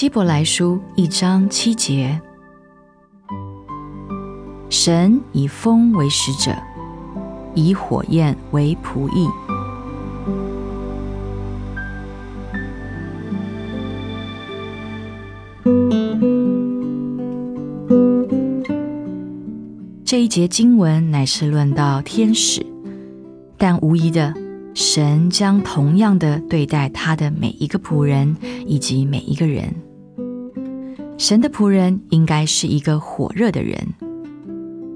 希伯来书一章七节，神以风为使者，以火焰为仆役。这一节经文乃是论到天使，但无疑的。神将同样的对待他的每一个仆人以及每一个人。神的仆人应该是一个火热的人，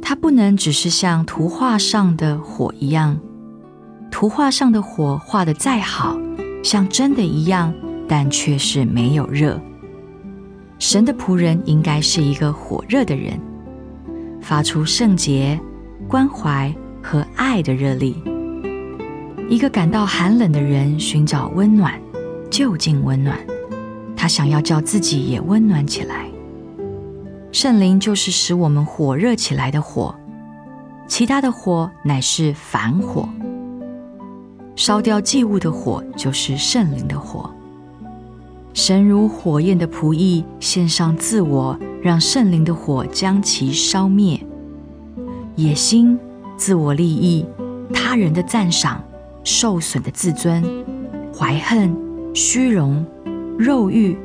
他不能只是像图画上的火一样，图画上的火画的再好，像真的一样，但却是没有热。神的仆人应该是一个火热的人，发出圣洁、关怀和爱的热力。一个感到寒冷的人寻找温暖，就近温暖。他想要叫自己也温暖起来。圣灵就是使我们火热起来的火，其他的火乃是反火。烧掉祭物的火就是圣灵的火。神如火焰的仆役，献上自我，让圣灵的火将其烧灭。野心、自我利益、他人的赞赏。受损的自尊、怀恨、虚荣、肉欲、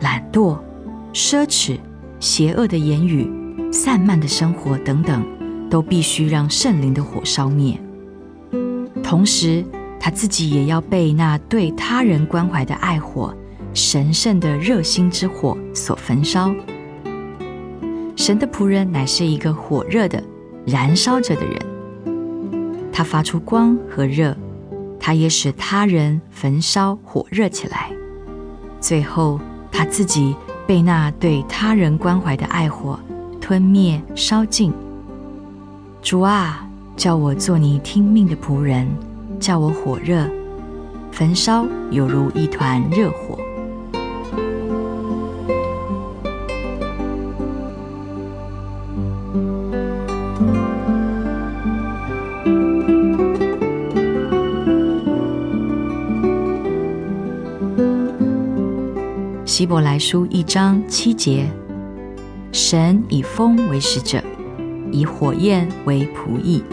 懒惰、奢侈、邪恶的言语、散漫的生活等等，都必须让圣灵的火烧灭。同时，他自己也要被那对他人关怀的爱火、神圣的热心之火所焚烧。神的仆人乃是一个火热的、燃烧着的人，他发出光和热。他也使他人焚烧火热起来，最后他自己被那对他人关怀的爱火吞灭烧尽。主啊，叫我做你听命的仆人，叫我火热焚烧，犹如一团热火。希伯来书一章七节：神以风为使者，以火焰为仆役。